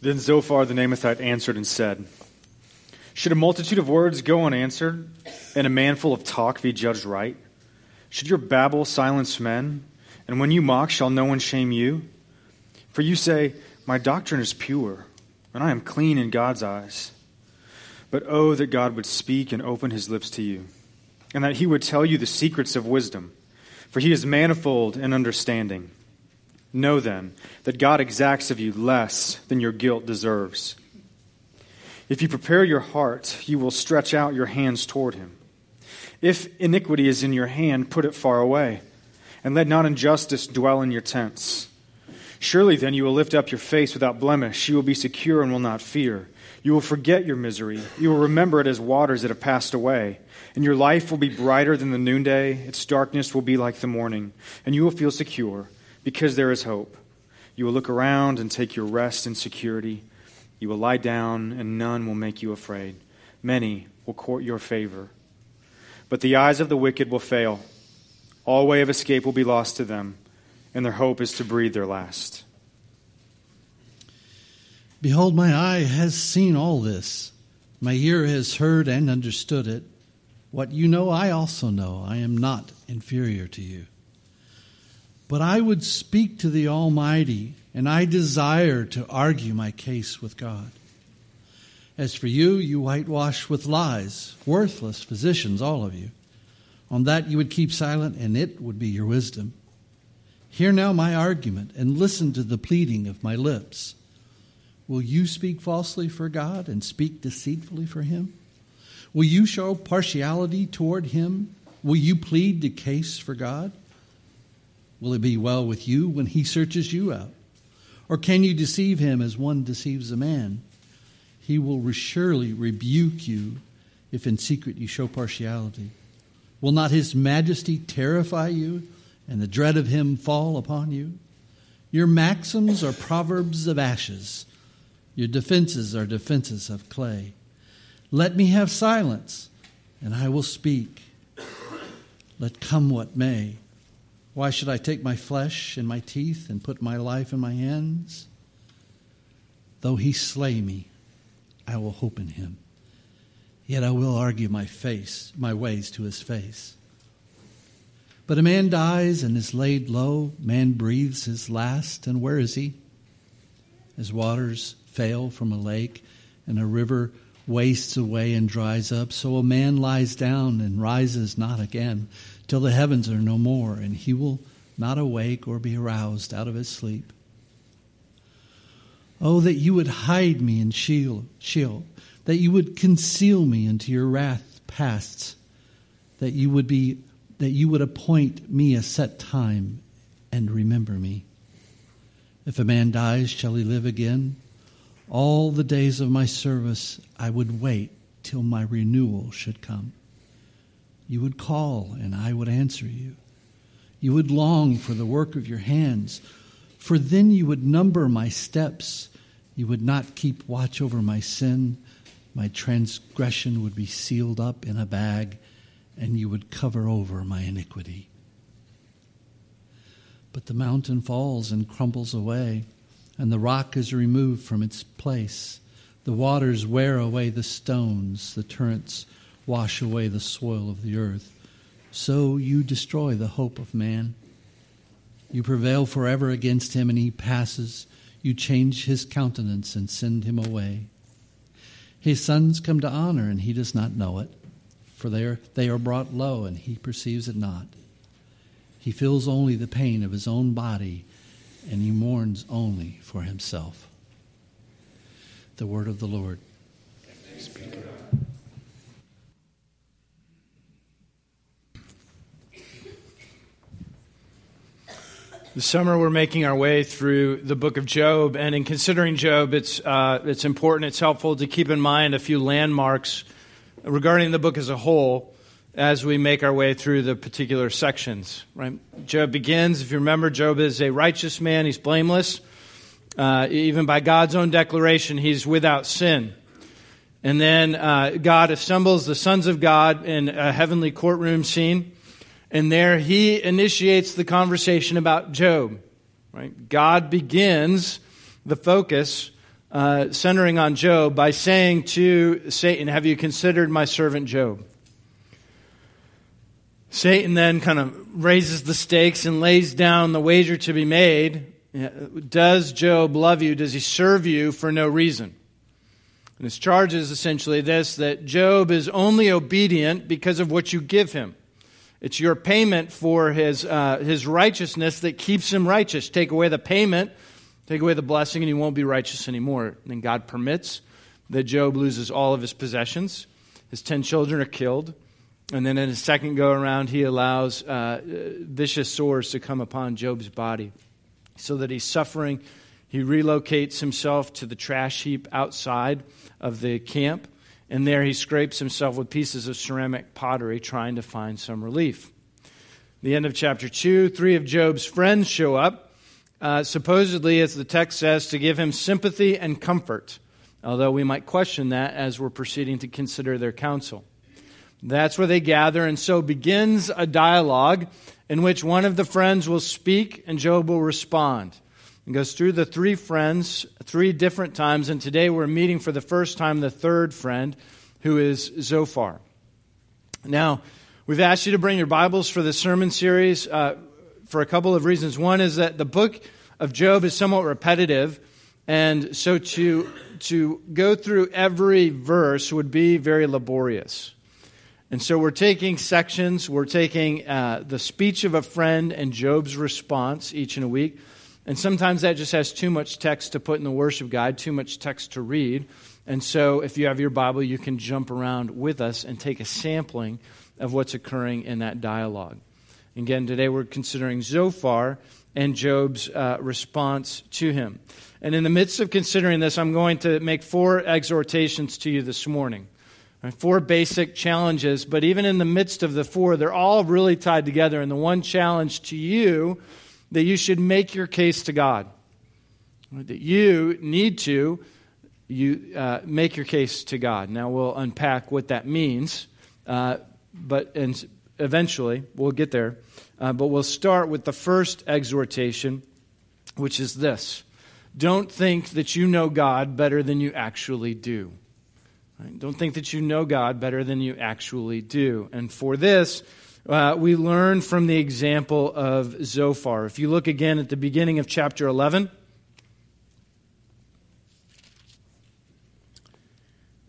Then Zophar the Naamathite answered and said, Should a multitude of words go unanswered, and a man full of talk be judged right? Should your babble silence men? And when you mock, shall no one shame you? For you say, My doctrine is pure, and I am clean in God's eyes. But oh, that God would speak and open his lips to you, and that he would tell you the secrets of wisdom, for he is manifold in understanding. Know then that God exacts of you less than your guilt deserves. If you prepare your heart, you will stretch out your hands toward him. If iniquity is in your hand, put it far away, and let not injustice dwell in your tents. Surely then you will lift up your face without blemish. You will be secure and will not fear. You will forget your misery. You will remember it as waters that have passed away. And your life will be brighter than the noonday. Its darkness will be like the morning. And you will feel secure because there is hope. You will look around and take your rest in security. You will lie down, and none will make you afraid. Many will court your favor. But the eyes of the wicked will fail. All way of escape will be lost to them, and their hope is to breathe their last. Behold, my eye has seen all this. My ear has heard and understood it. What you know, I also know. I am not inferior to you. But I would speak to the Almighty, and I desire to argue my case with God. As for you, you whitewash with lies, worthless physicians, all of you. On that you would keep silent, and it would be your wisdom. Hear now my argument, and listen to the pleading of my lips. Will you speak falsely for God and speak deceitfully for Him? Will you show partiality toward Him? Will you plead the case for God? Will it be well with you when he searches you out? Or can you deceive him as one deceives a man? He will surely rebuke you if in secret you show partiality. Will not his majesty terrify you and the dread of him fall upon you? Your maxims are proverbs of ashes, your defenses are defenses of clay. Let me have silence, and I will speak. Let come what may. Why should I take my flesh and my teeth and put my life in my hands? Though he slay me, I will hope in him. Yet I will argue my face, my ways to his face. But a man dies and is laid low, man breathes his last, and where is he? As waters fail from a lake and a river wastes away and dries up, so a man lies down and rises not again till the heavens are no more, and he will not awake or be aroused out of his sleep. Oh, that you would hide me in Sheol, that you would conceal me into your wrath past, that you would be that you would appoint me a set time and remember me. If a man dies, shall he live again? All the days of my service I would wait till my renewal should come. You would call, and I would answer you. You would long for the work of your hands, for then you would number my steps. You would not keep watch over my sin. My transgression would be sealed up in a bag, and you would cover over my iniquity. But the mountain falls and crumbles away, and the rock is removed from its place. The waters wear away the stones, the torrents wash away the soil of the earth. So you destroy the hope of man. You prevail forever against him, and he passes. You change his countenance and send him away. His sons come to honor, and he does not know it, for they are, they are brought low, and he perceives it not. He feels only the pain of his own body, and he mourns only for himself. The word of the Lord. This summer, we're making our way through the book of Job, and in considering Job, it's, uh, it's important, it's helpful to keep in mind a few landmarks regarding the book as a whole as we make our way through the particular sections. Right? Job begins, if you remember, Job is a righteous man, he's blameless. Uh, even by God's own declaration, he's without sin. And then uh, God assembles the sons of God in a heavenly courtroom scene. And there he initiates the conversation about Job. Right? God begins the focus uh, centering on Job by saying to Satan, Have you considered my servant Job? Satan then kind of raises the stakes and lays down the wager to be made. Does Job love you? Does he serve you for no reason? And his charge is essentially this that Job is only obedient because of what you give him. It's your payment for his, uh, his righteousness that keeps him righteous. Take away the payment, take away the blessing, and he won't be righteous anymore. And then God permits that Job loses all of his possessions. His ten children are killed. And then in his second go around, he allows uh, vicious sores to come upon Job's body so that he's suffering. He relocates himself to the trash heap outside of the camp, and there he scrapes himself with pieces of ceramic pottery, trying to find some relief. The end of chapter 2, three of Job's friends show up, uh, supposedly, as the text says, to give him sympathy and comfort, although we might question that as we're proceeding to consider their counsel. That's where they gather, and so begins a dialogue in which one of the friends will speak and Job will respond. It goes through the three friends three different times, and today we're meeting for the first time the third friend, who is Zophar. Now, we've asked you to bring your Bibles for the sermon series uh, for a couple of reasons. One is that the book of Job is somewhat repetitive, and so to, to go through every verse would be very laborious. And so we're taking sections, we're taking uh, the speech of a friend and Job's response each in a week. And sometimes that just has too much text to put in the worship guide, too much text to read. And so if you have your Bible, you can jump around with us and take a sampling of what's occurring in that dialogue. Again, today we're considering Zophar and Job's uh, response to him. And in the midst of considering this, I'm going to make four exhortations to you this morning. Four basic challenges, but even in the midst of the four, they're all really tied together. And the one challenge to you that you should make your case to God, that you need to you uh, make your case to God. Now we'll unpack what that means, uh, but and eventually we'll get there. Uh, but we'll start with the first exhortation, which is this: Don't think that you know God better than you actually do. Right? Don't think that you know God better than you actually do. And for this, uh, we learn from the example of Zophar. If you look again at the beginning of chapter 11,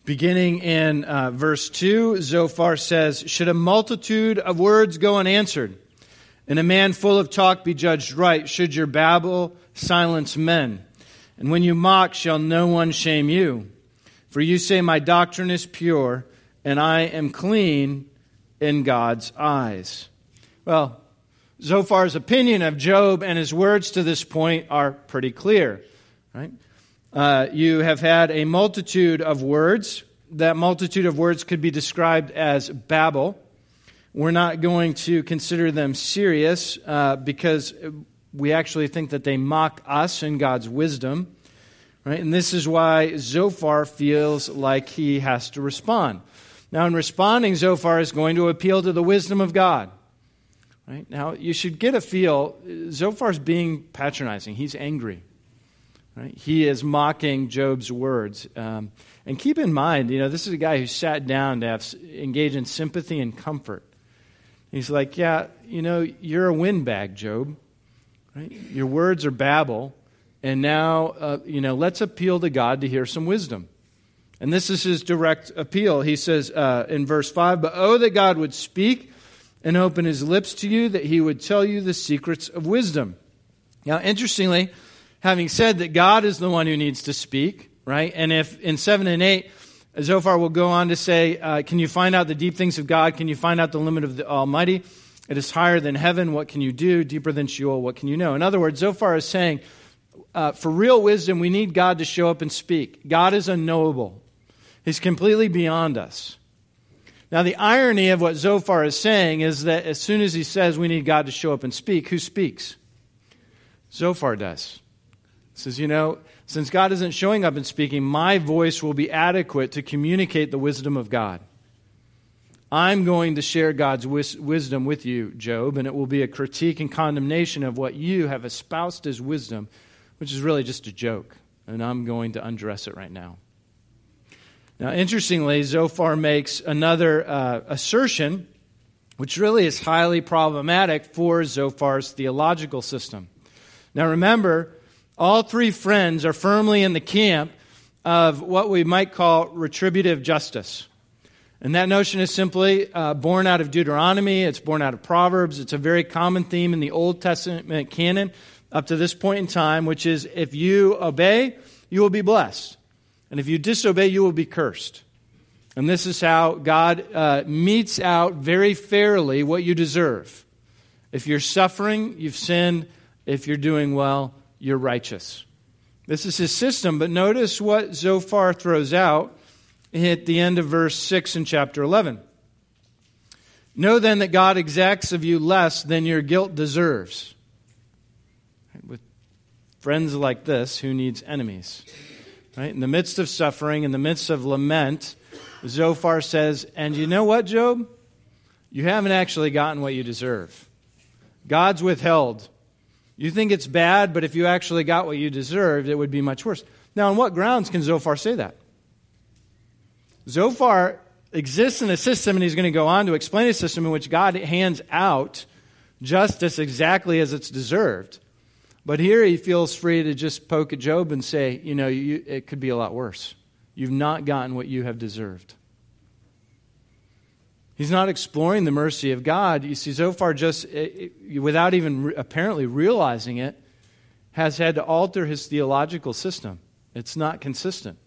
beginning in uh, verse 2, Zophar says, Should a multitude of words go unanswered, and a man full of talk be judged right? Should your babble silence men? And when you mock, shall no one shame you? For you say, My doctrine is pure, and I am clean in God's eyes. Well, Zophar's opinion of Job and his words to this point are pretty clear, right? Uh, you have had a multitude of words. That multitude of words could be described as babble. We're not going to consider them serious uh, because we actually think that they mock us and God's wisdom. Right? And this is why Zophar feels like he has to respond. Now, in responding, Zophar is going to appeal to the wisdom of God. Right? Now, you should get a feel. Zophar's being patronizing. He's angry. Right? He is mocking Job's words. Um, and keep in mind, you know, this is a guy who sat down to have, engage in sympathy and comfort. He's like, yeah, you know, you're a windbag, Job. Right? Your words are babble. And now, uh, you know, let's appeal to God to hear some wisdom. And this is his direct appeal. He says uh, in verse 5 But oh, that God would speak and open his lips to you, that he would tell you the secrets of wisdom. Now, interestingly, having said that God is the one who needs to speak, right? And if in 7 and 8, Zophar will go on to say, uh, Can you find out the deep things of God? Can you find out the limit of the Almighty? It is higher than heaven. What can you do? Deeper than Sheol. What can you know? In other words, Zophar is saying, uh, for real wisdom, we need God to show up and speak. God is unknowable, He's completely beyond us. Now, the irony of what Zophar is saying is that as soon as he says we need God to show up and speak, who speaks? Zophar does. He says, You know, since God isn't showing up and speaking, my voice will be adequate to communicate the wisdom of God. I'm going to share God's wis- wisdom with you, Job, and it will be a critique and condemnation of what you have espoused as wisdom which is really just a joke. and I'm going to undress it right now. Now, interestingly, Zophar makes another uh, assertion, which really is highly problematic for Zophar's theological system. Now, remember, all three friends are firmly in the camp of what we might call retributive justice. And that notion is simply uh, born out of Deuteronomy, it's born out of Proverbs. It's a very common theme in the Old Testament canon up to this point in time, which is if you obey, you will be blessed. And if you disobey, you will be cursed. And this is how God uh, metes out very fairly what you deserve. If you're suffering, you've sinned. If you're doing well, you're righteous. This is his system, but notice what Zophar throws out at the end of verse 6 in chapter 11. Know then that God exacts of you less than your guilt deserves. With friends like this, who needs enemies? Right? In the midst of suffering, in the midst of lament, Zophar says, And you know what, Job? You haven't actually gotten what you deserve. God's withheld you think it's bad, but if you actually got what you deserved, it would be much worse. Now, on what grounds can Zophar say that? Zophar exists in a system, and he's going to go on to explain a system in which God hands out justice exactly as it's deserved. But here he feels free to just poke at Job and say, you know, you, it could be a lot worse. You've not gotten what you have deserved. He's not exploring the mercy of God. You see, Zophar just, without even apparently realizing it, has had to alter his theological system. It's not consistent.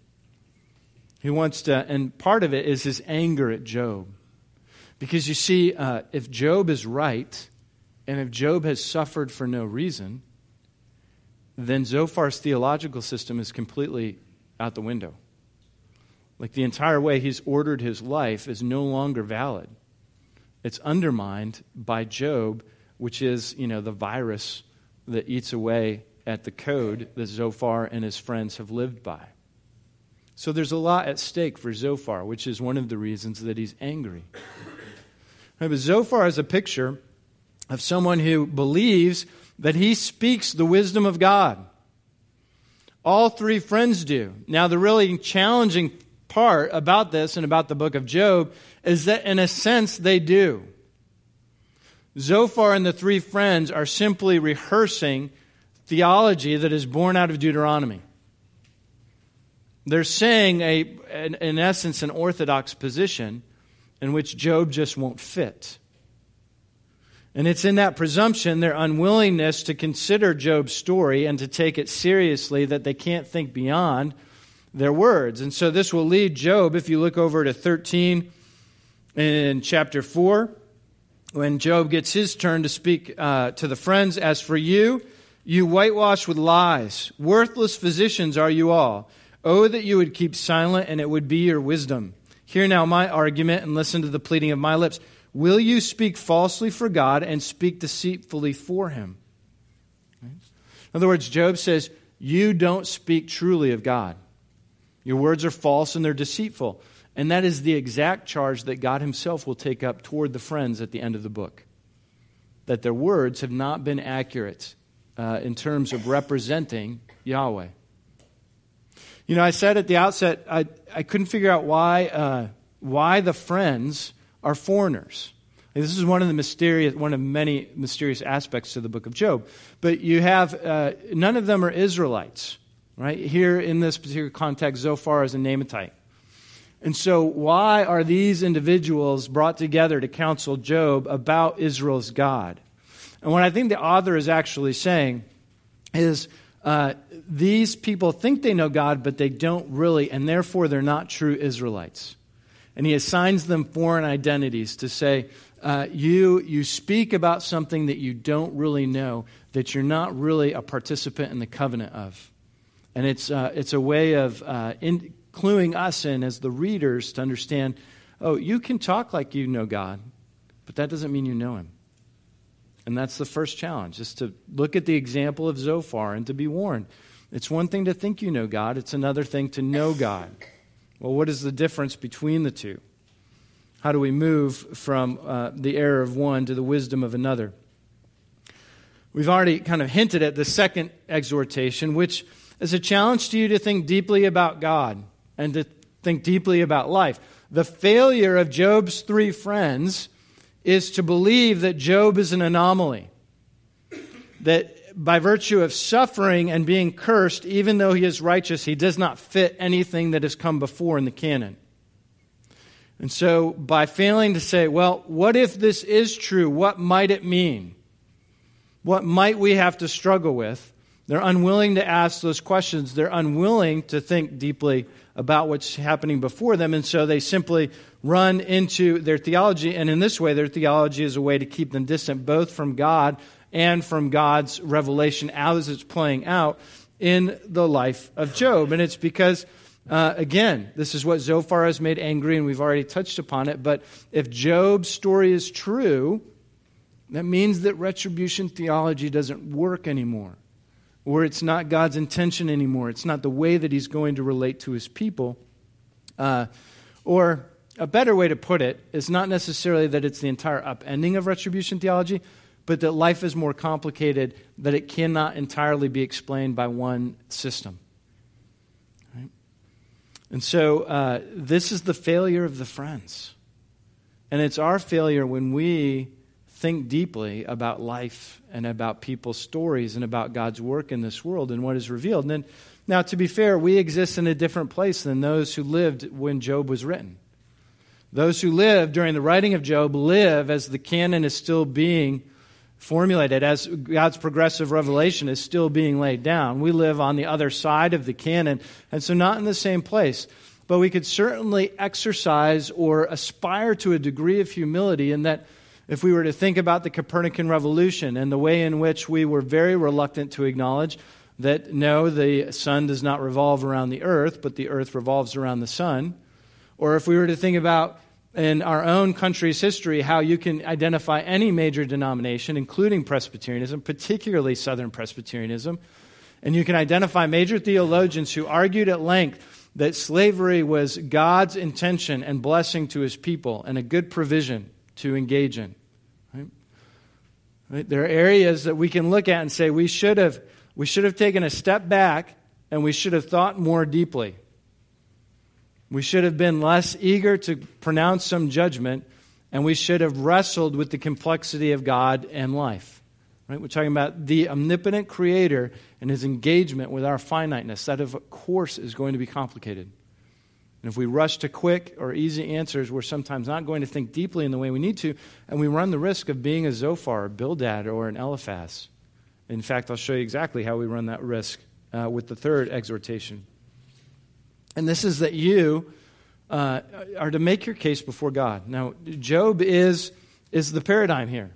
He wants to, and part of it is his anger at Job. Because you see, uh, if Job is right, and if Job has suffered for no reason, then Zophar's theological system is completely out the window. Like the entire way he's ordered his life is no longer valid. It's undermined by Job, which is, you know, the virus that eats away at the code that Zophar and his friends have lived by. So there's a lot at stake for Zophar, which is one of the reasons that he's angry. Right, but Zophar is a picture of someone who believes that he speaks the wisdom of God. All three friends do. Now, the really challenging part about this and about the book of Job is that, in a sense, they do. Zophar and the three friends are simply rehearsing theology that is born out of Deuteronomy. They're saying, a, in essence, an orthodox position in which Job just won't fit. And it's in that presumption, their unwillingness to consider Job's story and to take it seriously, that they can't think beyond their words. And so this will lead Job, if you look over to 13 in chapter 4, when Job gets his turn to speak uh, to the friends, As for you, you whitewash with lies. Worthless physicians are you all. Oh, that you would keep silent, and it would be your wisdom. Hear now my argument and listen to the pleading of my lips. Will you speak falsely for God and speak deceitfully for him? In other words, Job says, You don't speak truly of God. Your words are false and they're deceitful. And that is the exact charge that God Himself will take up toward the friends at the end of the book. That their words have not been accurate uh, in terms of representing Yahweh. You know, I said at the outset, I, I couldn't figure out why, uh, why the friends are foreigners. This is one of the mysterious, one of many mysterious aspects to the book of Job. But you have, uh, none of them are Israelites. Right? Here in this particular context, Zophar is a Naamathite. And so, why are these individuals brought together to counsel Job about Israel's God? And what I think the author is actually saying is uh, these people think they know God, but they don't really, and therefore they're not true Israelites. And he assigns them foreign identities to say, uh, you, you speak about something that you don't really know, that you're not really a participant in the covenant of. And it's, uh, it's a way of uh, in, cluing us in as the readers to understand oh, you can talk like you know God, but that doesn't mean you know Him. And that's the first challenge, is to look at the example of Zophar and to be warned. It's one thing to think you know God, it's another thing to know God. Well, what is the difference between the two? How do we move from uh, the error of one to the wisdom of another? We've already kind of hinted at the second exhortation, which is a challenge to you to think deeply about God and to think deeply about life. The failure of Job's three friends is to believe that Job is an anomaly. That by virtue of suffering and being cursed, even though he is righteous, he does not fit anything that has come before in the canon. And so, by failing to say, well, what if this is true? What might it mean? What might we have to struggle with? They're unwilling to ask those questions. They're unwilling to think deeply about what's happening before them. And so they simply run into their theology. And in this way, their theology is a way to keep them distant both from God and from God's revelation as it's playing out in the life of Job. And it's because, uh, again, this is what Zophar has made angry, and we've already touched upon it. But if Job's story is true, that means that retribution theology doesn't work anymore, or it's not God's intention anymore. It's not the way that He's going to relate to His people. Uh, or a better way to put it is not necessarily that it's the entire upending of retribution theology, but that life is more complicated, that it cannot entirely be explained by one system. Right? And so uh, this is the failure of the friends. And it's our failure when we think deeply about life and about people's stories and about God's work in this world and what is revealed. And then, now, to be fair, we exist in a different place than those who lived when Job was written. Those who lived during the writing of Job live as the canon is still being formulated, as God's progressive revelation is still being laid down. We live on the other side of the canon, and so not in the same place. But we could certainly exercise or aspire to a degree of humility in that if we were to think about the Copernican revolution and the way in which we were very reluctant to acknowledge that no, the sun does not revolve around the earth, but the earth revolves around the sun, or if we were to think about in our own country's history how you can identify any major denomination, including Presbyterianism, particularly Southern Presbyterianism, and you can identify major theologians who argued at length that slavery was God's intention and blessing to his people and a good provision to engage in. Right? Right? There are areas that we can look at and say we should have we should have taken a step back and we should have thought more deeply. We should have been less eager to pronounce some judgment, and we should have wrestled with the complexity of God and life. Right? We're talking about the omnipotent creator and his engagement with our finiteness. That, of course, is going to be complicated. And if we rush to quick or easy answers, we're sometimes not going to think deeply in the way we need to, and we run the risk of being a Zophar, a Bildad, or an Eliphaz. In fact, I'll show you exactly how we run that risk uh, with the third exhortation. And this is that you uh, are to make your case before God. Now, Job is, is the paradigm here.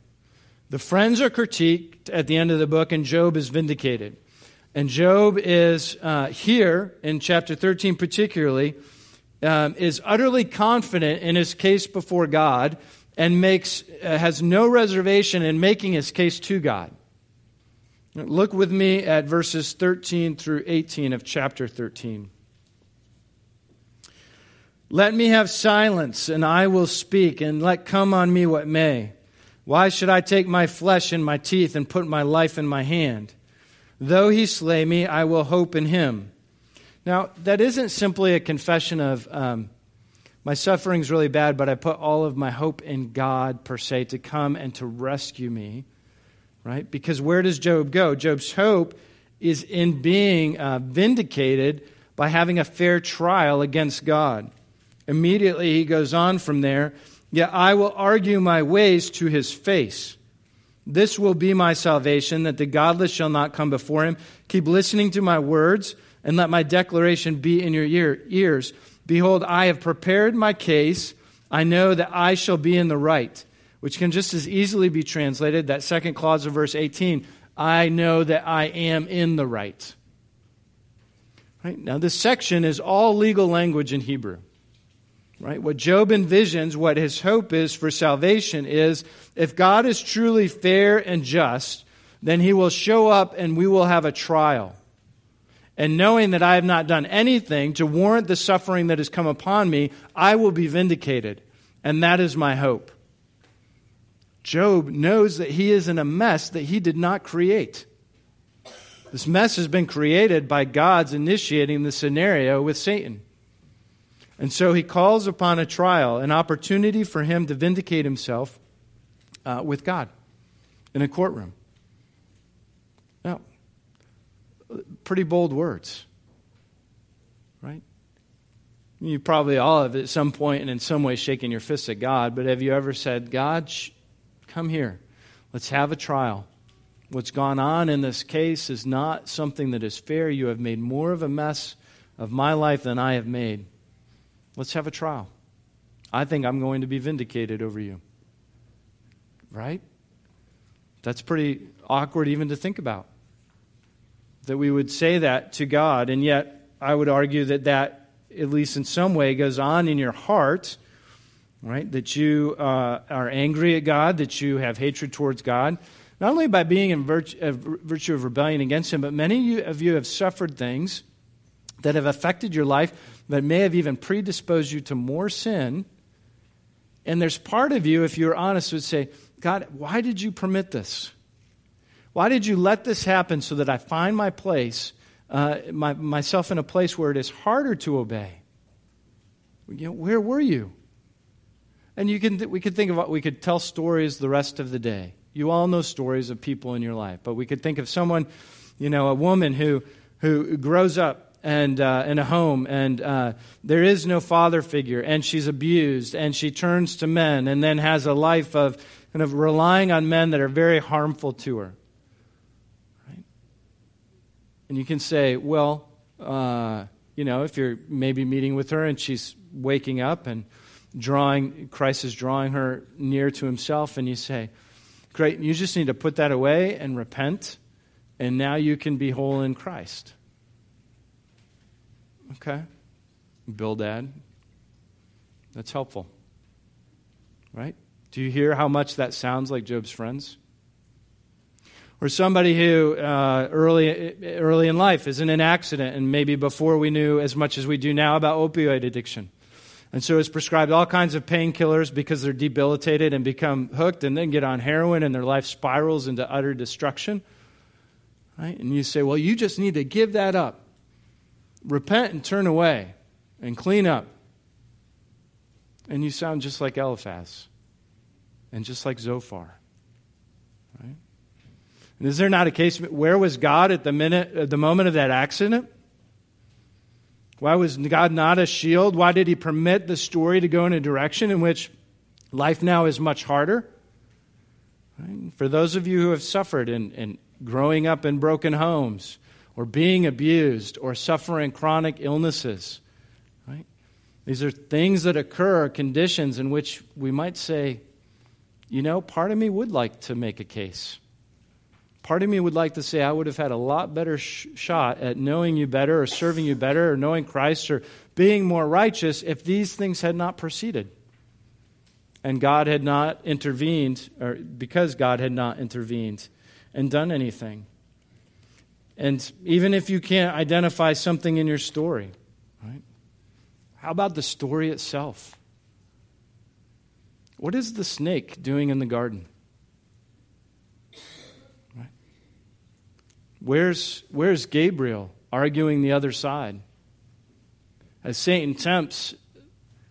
The friends are critiqued at the end of the book, and Job is vindicated. And Job is uh, here in chapter 13, particularly, um, is utterly confident in his case before God and makes, uh, has no reservation in making his case to God. Look with me at verses 13 through 18 of chapter 13. Let me have silence, and I will speak, and let come on me what may. Why should I take my flesh in my teeth and put my life in my hand? Though he slay me, I will hope in him. Now, that isn't simply a confession of um, my suffering's really bad, but I put all of my hope in God, per se, to come and to rescue me, right? Because where does Job go? Job's hope is in being uh, vindicated by having a fair trial against God. Immediately he goes on from there, Yet I will argue my ways to his face. This will be my salvation, that the godless shall not come before him. Keep listening to my words and let my declaration be in your ear, ears. Behold, I have prepared my case. I know that I shall be in the right, which can just as easily be translated, that second clause of verse 18, I know that I am in the right. Right? Now, this section is all legal language in Hebrew. Right? What Job envisions, what his hope is for salvation is if God is truly fair and just, then he will show up and we will have a trial and knowing that I have not done anything to warrant the suffering that has come upon me, I will be vindicated. And that is my hope. Job knows that he is in a mess that he did not create. This mess has been created by God's initiating the scenario with Satan. And so he calls upon a trial, an opportunity for him to vindicate himself uh, with God in a courtroom. Now, pretty bold words, right? You probably all have at some point and in some way shaken your fists at God, but have you ever said, God, sh- come here, let's have a trial? What's gone on in this case is not something that is fair. You have made more of a mess of my life than I have made. Let's have a trial. I think I'm going to be vindicated over you. Right? That's pretty awkward even to think about. That we would say that to God, and yet I would argue that that, at least in some way, goes on in your heart, right? That you uh, are angry at God, that you have hatred towards God, not only by being in virtue, uh, virtue of rebellion against Him, but many of you have suffered things that have affected your life that may have even predisposed you to more sin. And there's part of you, if you're honest, would say, God, why did you permit this? Why did you let this happen so that I find my place, uh, my, myself in a place where it is harder to obey? You know, where were you? And you can, we could think of, we could tell stories the rest of the day. You all know stories of people in your life, but we could think of someone, you know, a woman who, who grows up and uh, in a home, and uh, there is no father figure, and she's abused, and she turns to men, and then has a life of kind of relying on men that are very harmful to her. Right? And you can say, well, uh, you know, if you're maybe meeting with her and she's waking up and drawing, Christ is drawing her near to himself, and you say, Great. You just need to put that away and repent, and now you can be whole in Christ. Okay? Bildad. That's helpful. Right? Do you hear how much that sounds like Job's friends? Or somebody who uh, early, early in life is in an accident, and maybe before we knew as much as we do now about opioid addiction and so it's prescribed all kinds of painkillers because they're debilitated and become hooked and then get on heroin and their life spirals into utter destruction. Right? And you say, well, you just need to give that up. Repent and turn away and clean up. And you sound just like Eliphaz and just like Zophar. Right? And is there not a case where was God at the minute at the moment of that accident? Why was God not a shield? Why did he permit the story to go in a direction in which life now is much harder? Right? For those of you who have suffered in, in growing up in broken homes, or being abused, or suffering chronic illnesses, right? These are things that occur, conditions in which we might say, you know, part of me would like to make a case. Part of me would like to say I would have had a lot better sh- shot at knowing you better or serving you better or knowing Christ or being more righteous if these things had not proceeded. And God had not intervened, or because God had not intervened and done anything. And even if you can't identify something in your story, right? How about the story itself? What is the snake doing in the garden? Right? Where's, where's Gabriel arguing the other side? As Satan tempts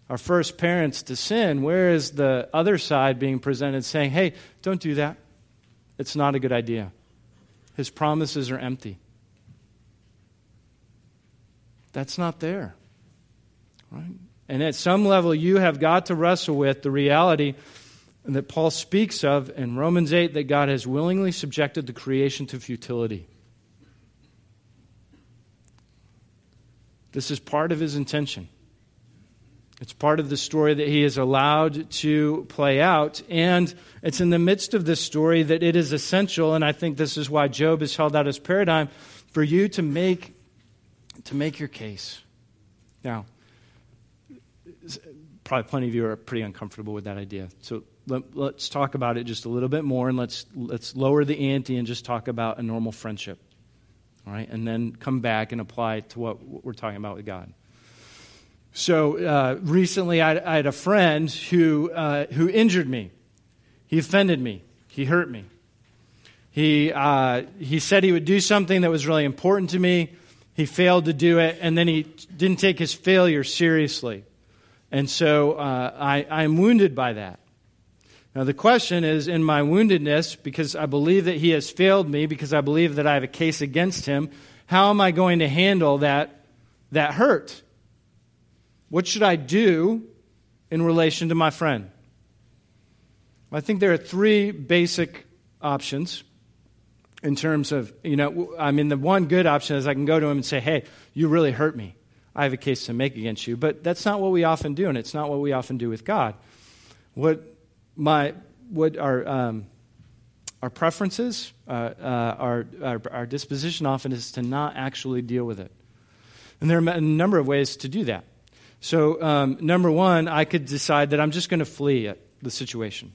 our first parents to sin, where is the other side being presented saying, hey, don't do that? It's not a good idea. His promises are empty. That's not there. Right? And at some level, you have got to wrestle with the reality that Paul speaks of in Romans 8 that God has willingly subjected the creation to futility. This is part of his intention. It's part of the story that he is allowed to play out. And it's in the midst of this story that it is essential, and I think this is why Job is held out as paradigm, for you to make, to make your case. Now, probably plenty of you are pretty uncomfortable with that idea. So let, us talk about it just a little bit more, and let's, let's lower the ante and just talk about a normal friendship all right, and then come back and apply it to what we're talking about with God. So uh, recently, I, I, had a friend who uh, who injured me. He offended me. He hurt me. He, uh, he said he would do something that was really important to me. He failed to do it, and then he didn't take his failure seriously. And so uh, I, I'm wounded by that. Now, the question is in my woundedness, because I believe that he has failed me, because I believe that I have a case against him, how am I going to handle that, that hurt? What should I do in relation to my friend? I think there are three basic options in terms of, you know, I mean, the one good option is I can go to him and say, hey, you really hurt me. I have a case to make against you. But that's not what we often do, and it's not what we often do with God. What, my, what our, um, our preferences, uh, uh, our, our, our disposition often is to not actually deal with it. And there are a number of ways to do that. So, um, number one, I could decide that I'm just going to flee the situation.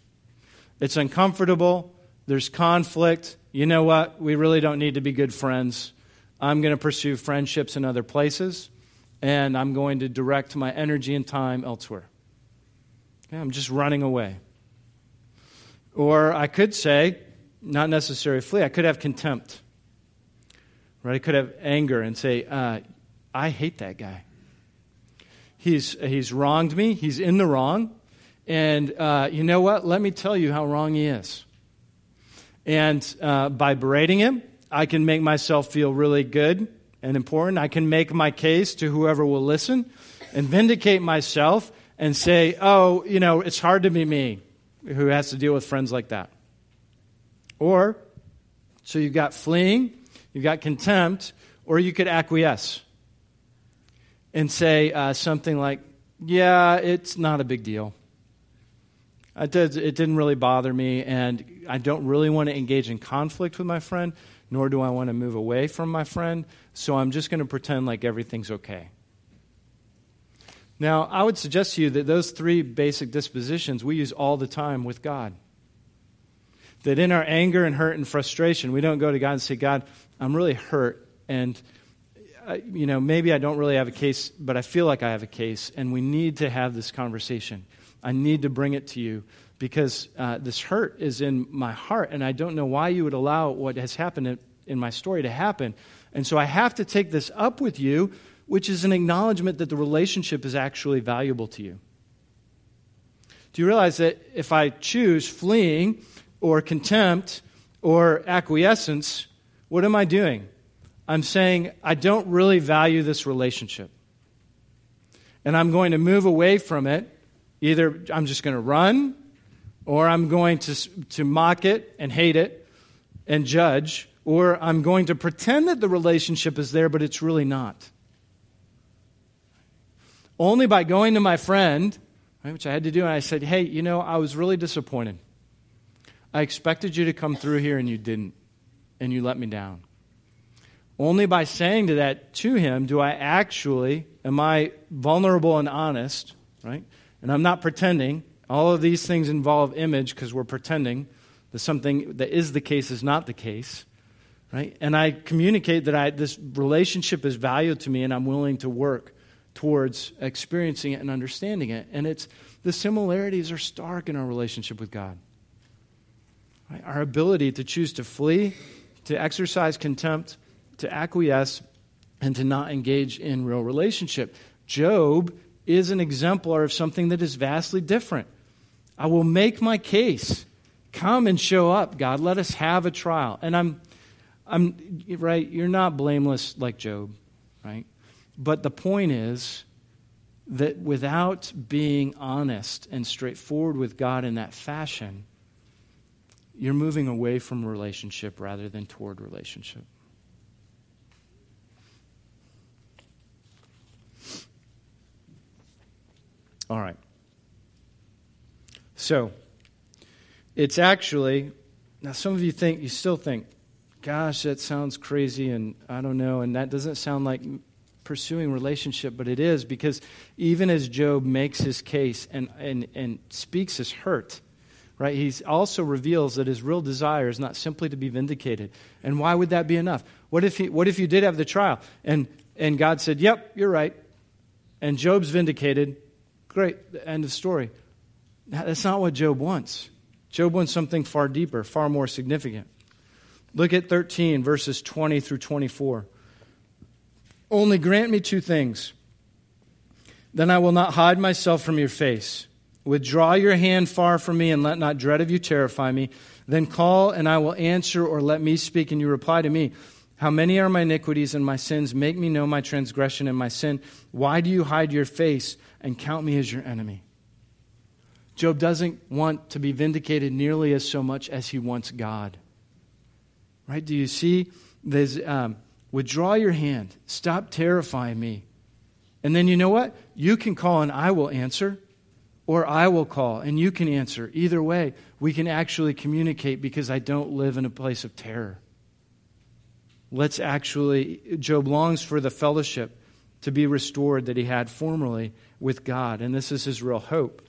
It's uncomfortable. There's conflict. You know what? We really don't need to be good friends. I'm going to pursue friendships in other places, and I'm going to direct my energy and time elsewhere. Okay, I'm just running away. Or I could say, not necessarily flee, I could have contempt. Right? I could have anger and say, uh, I hate that guy. He's, he's wronged me, he's in the wrong. And uh, you know what? Let me tell you how wrong he is. And uh, by berating him, I can make myself feel really good and important. I can make my case to whoever will listen and vindicate myself and say, oh, you know, it's hard to be me who has to deal with friends like that. Or, so you've got fleeing, you've got contempt, or you could acquiesce and say uh, something like, yeah, it's not a big deal. Did, it didn't really bother me, and I don't really want to engage in conflict with my friend, nor do I want to move away from my friend, so I'm just going to pretend like everything's okay. Now, I would suggest to you that those three basic dispositions we use all the time with God. That in our anger and hurt and frustration, we don't go to God and say, God, I'm really hurt, and you know, maybe I don't really have a case, but I feel like I have a case, and we need to have this conversation. I need to bring it to you because uh, this hurt is in my heart, and I don't know why you would allow what has happened in, in my story to happen. And so I have to take this up with you, which is an acknowledgement that the relationship is actually valuable to you. Do you realize that if I choose fleeing or contempt or acquiescence, what am I doing? I'm saying I don't really value this relationship. And I'm going to move away from it Either I'm just going to run, or I'm going to, to mock it and hate it and judge, or I'm going to pretend that the relationship is there, but it's really not. Only by going to my friend, right, which I had to do, and I said, Hey, you know, I was really disappointed. I expected you to come through here, and you didn't, and you let me down. Only by saying to that to him do I actually, am I vulnerable and honest, right? And I'm not pretending. All of these things involve image because we're pretending that something that is the case is not the case. Right? And I communicate that I, this relationship is valued to me and I'm willing to work towards experiencing it and understanding it. And it's the similarities are stark in our relationship with God. Right? Our ability to choose to flee, to exercise contempt, to acquiesce, and to not engage in real relationship. Job is an exemplar of something that is vastly different. I will make my case. Come and show up, God. Let us have a trial. And I'm, I'm right. You're not blameless like Job, right? But the point is that without being honest and straightforward with God in that fashion, you're moving away from relationship rather than toward relationship. All right. So, it's actually, now some of you think, you still think, gosh, that sounds crazy and I don't know, and that doesn't sound like pursuing relationship, but it is because even as Job makes his case and, and, and speaks his hurt, right, he also reveals that his real desire is not simply to be vindicated. And why would that be enough? What if, he, what if you did have the trial and, and God said, yep, you're right, and Job's vindicated, Great, end of story. That's not what Job wants. Job wants something far deeper, far more significant. Look at 13, verses 20 through 24. Only grant me two things. Then I will not hide myself from your face. Withdraw your hand far from me, and let not dread of you terrify me. Then call, and I will answer, or let me speak, and you reply to me. How many are my iniquities and my sins? Make me know my transgression and my sin. Why do you hide your face and count me as your enemy? Job doesn't want to be vindicated nearly as so much as he wants God. Right? Do you see? There's, um, withdraw your hand. Stop terrifying me. And then you know what? You can call and I will answer, or I will call and you can answer. Either way, we can actually communicate because I don't live in a place of terror. Let's actually, Job longs for the fellowship to be restored that he had formerly with God. And this is his real hope.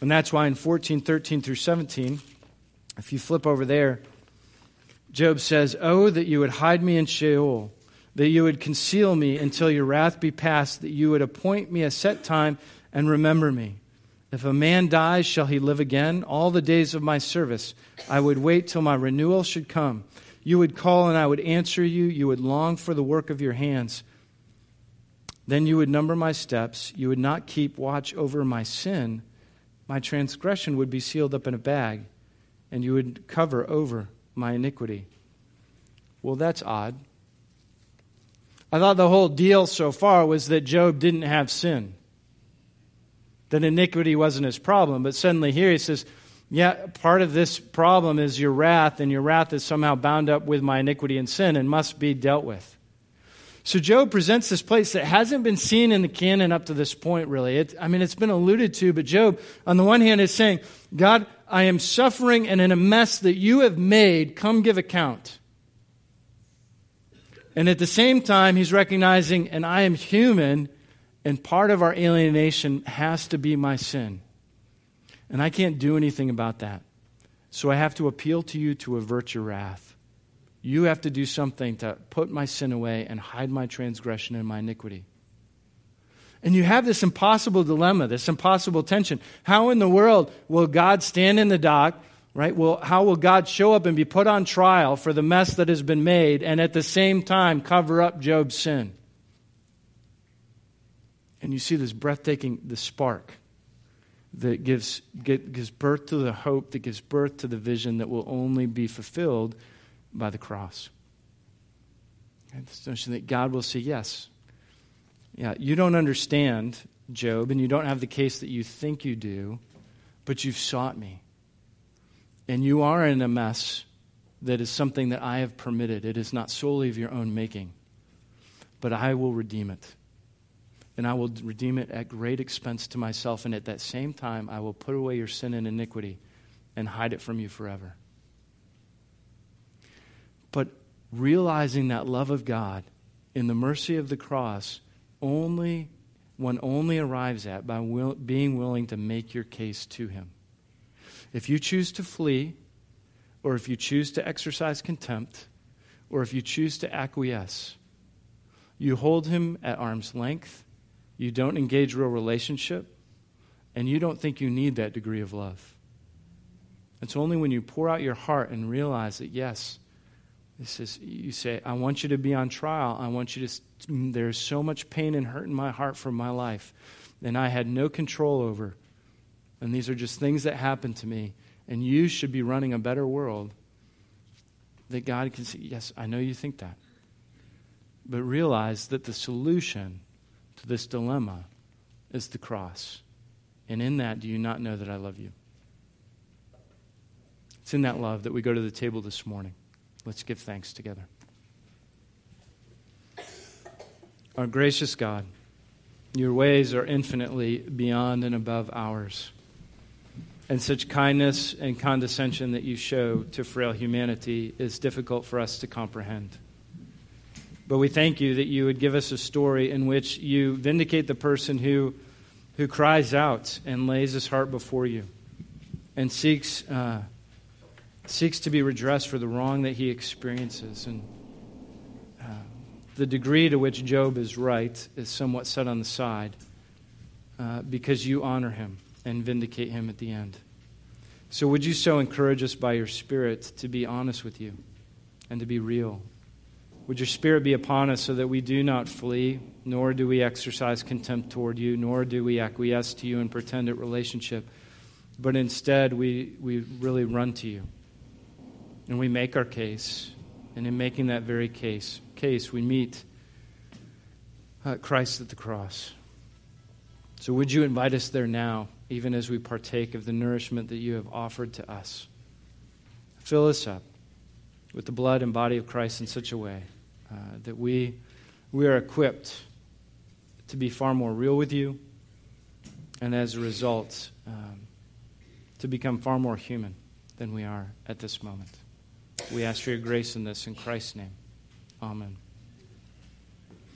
And that's why in 14, 13 through 17, if you flip over there, Job says, Oh, that you would hide me in Sheol, that you would conceal me until your wrath be past, that you would appoint me a set time and remember me. If a man dies, shall he live again? All the days of my service, I would wait till my renewal should come. You would call and I would answer you. You would long for the work of your hands. Then you would number my steps. You would not keep watch over my sin. My transgression would be sealed up in a bag, and you would cover over my iniquity. Well, that's odd. I thought the whole deal so far was that Job didn't have sin, that iniquity wasn't his problem. But suddenly here he says, Yeah, part of this problem is your wrath, and your wrath is somehow bound up with my iniquity and sin and must be dealt with. So Job presents this place that hasn't been seen in the canon up to this point, really. It, I mean, it's been alluded to, but Job, on the one hand, is saying, God, I am suffering and in a mess that you have made. Come give account. And at the same time, he's recognizing, and I am human, and part of our alienation has to be my sin. And I can't do anything about that. So I have to appeal to you to avert your wrath. You have to do something to put my sin away and hide my transgression and my iniquity. And you have this impossible dilemma, this impossible tension. How in the world will God stand in the dock, right? Well, how will God show up and be put on trial for the mess that has been made and at the same time cover up Job's sin? And you see this breathtaking, the spark that gives, gives birth to the hope, that gives birth to the vision that will only be fulfilled by the cross. And this notion that God will say, yes, yeah, you don't understand, Job, and you don't have the case that you think you do, but you've sought me. And you are in a mess that is something that I have permitted. It is not solely of your own making, but I will redeem it. And I will redeem it at great expense to myself, and at that same time, I will put away your sin and iniquity and hide it from you forever. But realizing that love of God in the mercy of the cross only one only arrives at by will, being willing to make your case to him. If you choose to flee, or if you choose to exercise contempt, or if you choose to acquiesce, you hold him at arm's length, you don't engage real relationship, and you don't think you need that degree of love. It's only when you pour out your heart and realize that, yes, this is, you say, I want you to be on trial. I want you to, there's so much pain and hurt in my heart from my life, and I had no control over. And these are just things that happened to me, and you should be running a better world. That God can see, yes, I know you think that. But realize that the solution to this dilemma is the cross. And in that, do you not know that I love you? It's in that love that we go to the table this morning. Let's give thanks together. Our gracious God, your ways are infinitely beyond and above ours. And such kindness and condescension that you show to frail humanity is difficult for us to comprehend. But we thank you that you would give us a story in which you vindicate the person who, who cries out and lays his heart before you and seeks. Uh, seeks to be redressed for the wrong that he experiences. And uh, the degree to which Job is right is somewhat set on the side uh, because you honor him and vindicate him at the end. So, would you so encourage us by your Spirit to be honest with you and to be real. Would your spirit be upon us so that we do not flee, nor do we exercise contempt toward you, nor do we acquiesce to you in pretended relationship, but instead we, we really run to you. And we make our case. And in making that very case, case we meet uh, Christ at the cross. So would you invite us there now, even as we partake of the nourishment that you have offered to us? Fill us up with the blood and body of Christ in such a way uh, that we, we are equipped to be far more real with you, and as a result, um, to become far more human than we are at this moment. We ask for your grace in this in Christ's name. Amen.